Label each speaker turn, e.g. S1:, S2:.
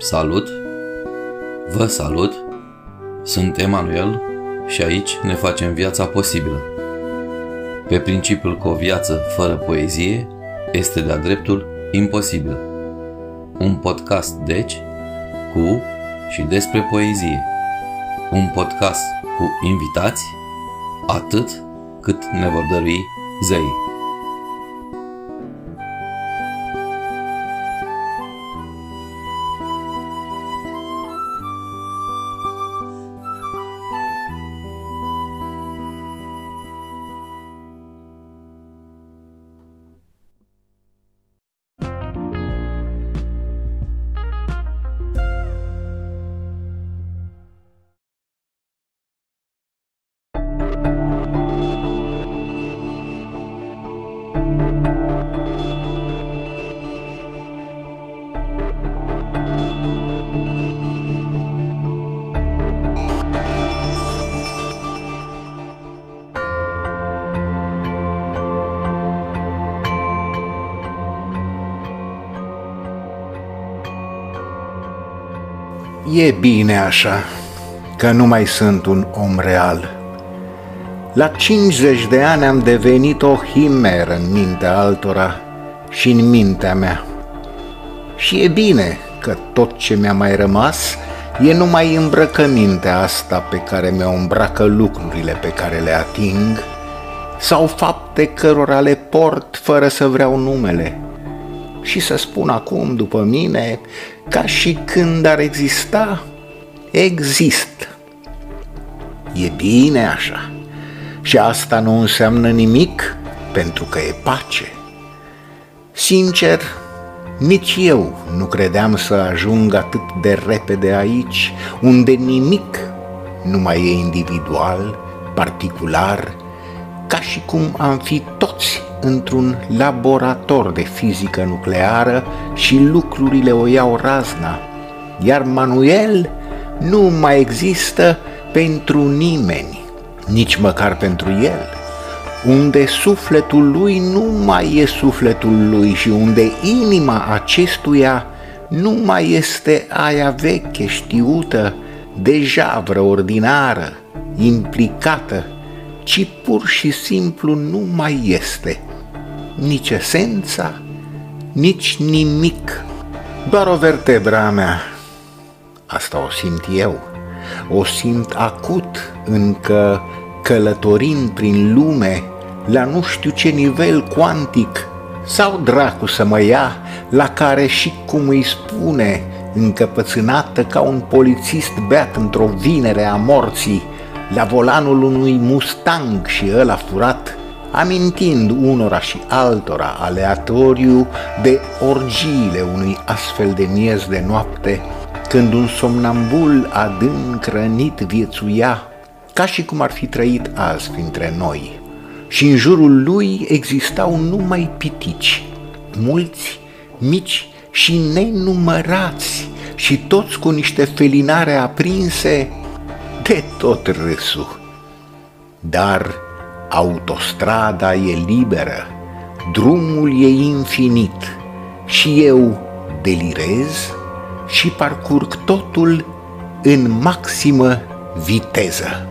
S1: Salut! Vă salut! Sunt Emanuel și aici ne facem viața posibilă. Pe principiul că o viață fără poezie este de-a dreptul imposibil. Un podcast, deci, cu și despre poezie. Un podcast cu invitați, atât cât ne vor dărui zeii.
S2: E bine așa, că nu mai sunt un om real. La 50 de ani am devenit o himeră în mintea altora și în mintea mea. Și e bine că tot ce mi-a mai rămas e numai îmbrăcămintea asta pe care mi-o îmbracă lucrurile pe care le ating sau fapte cărora le port fără să vreau numele – și să spun acum după mine, ca și când ar exista, exist. E bine așa. Și asta nu înseamnă nimic pentru că e pace. Sincer, nici eu nu credeam să ajung atât de repede aici, unde nimic nu mai e individual, particular, ca și cum am fi toți într-un laborator de fizică nucleară și lucrurile o iau razna, iar Manuel nu mai există pentru nimeni, nici măcar pentru el, unde sufletul lui nu mai e sufletul lui și unde inima acestuia nu mai este aia veche, știută, deja vreo ordinară, implicată ci pur și simplu nu mai este nici esența, nici nimic, doar o vertebra a mea. Asta o simt eu, o simt acut încă călătorind prin lume la nu știu ce nivel cuantic sau dracu să mă ia la care și cum îi spune, încăpățânată ca un polițist beat într-o vinere a morții, la volanul unui Mustang și ăla furat, amintind unora și altora aleatoriu de orgiile unui astfel de miez de noapte, când un somnambul adânc rănit viețuia, ca și cum ar fi trăit azi printre noi. Și în jurul lui existau numai pitici, mulți, mici și nenumărați, și toți cu niște felinare aprinse de tot râsul. Dar autostrada e liberă, drumul e infinit și eu delirez și parcurg totul în maximă viteză.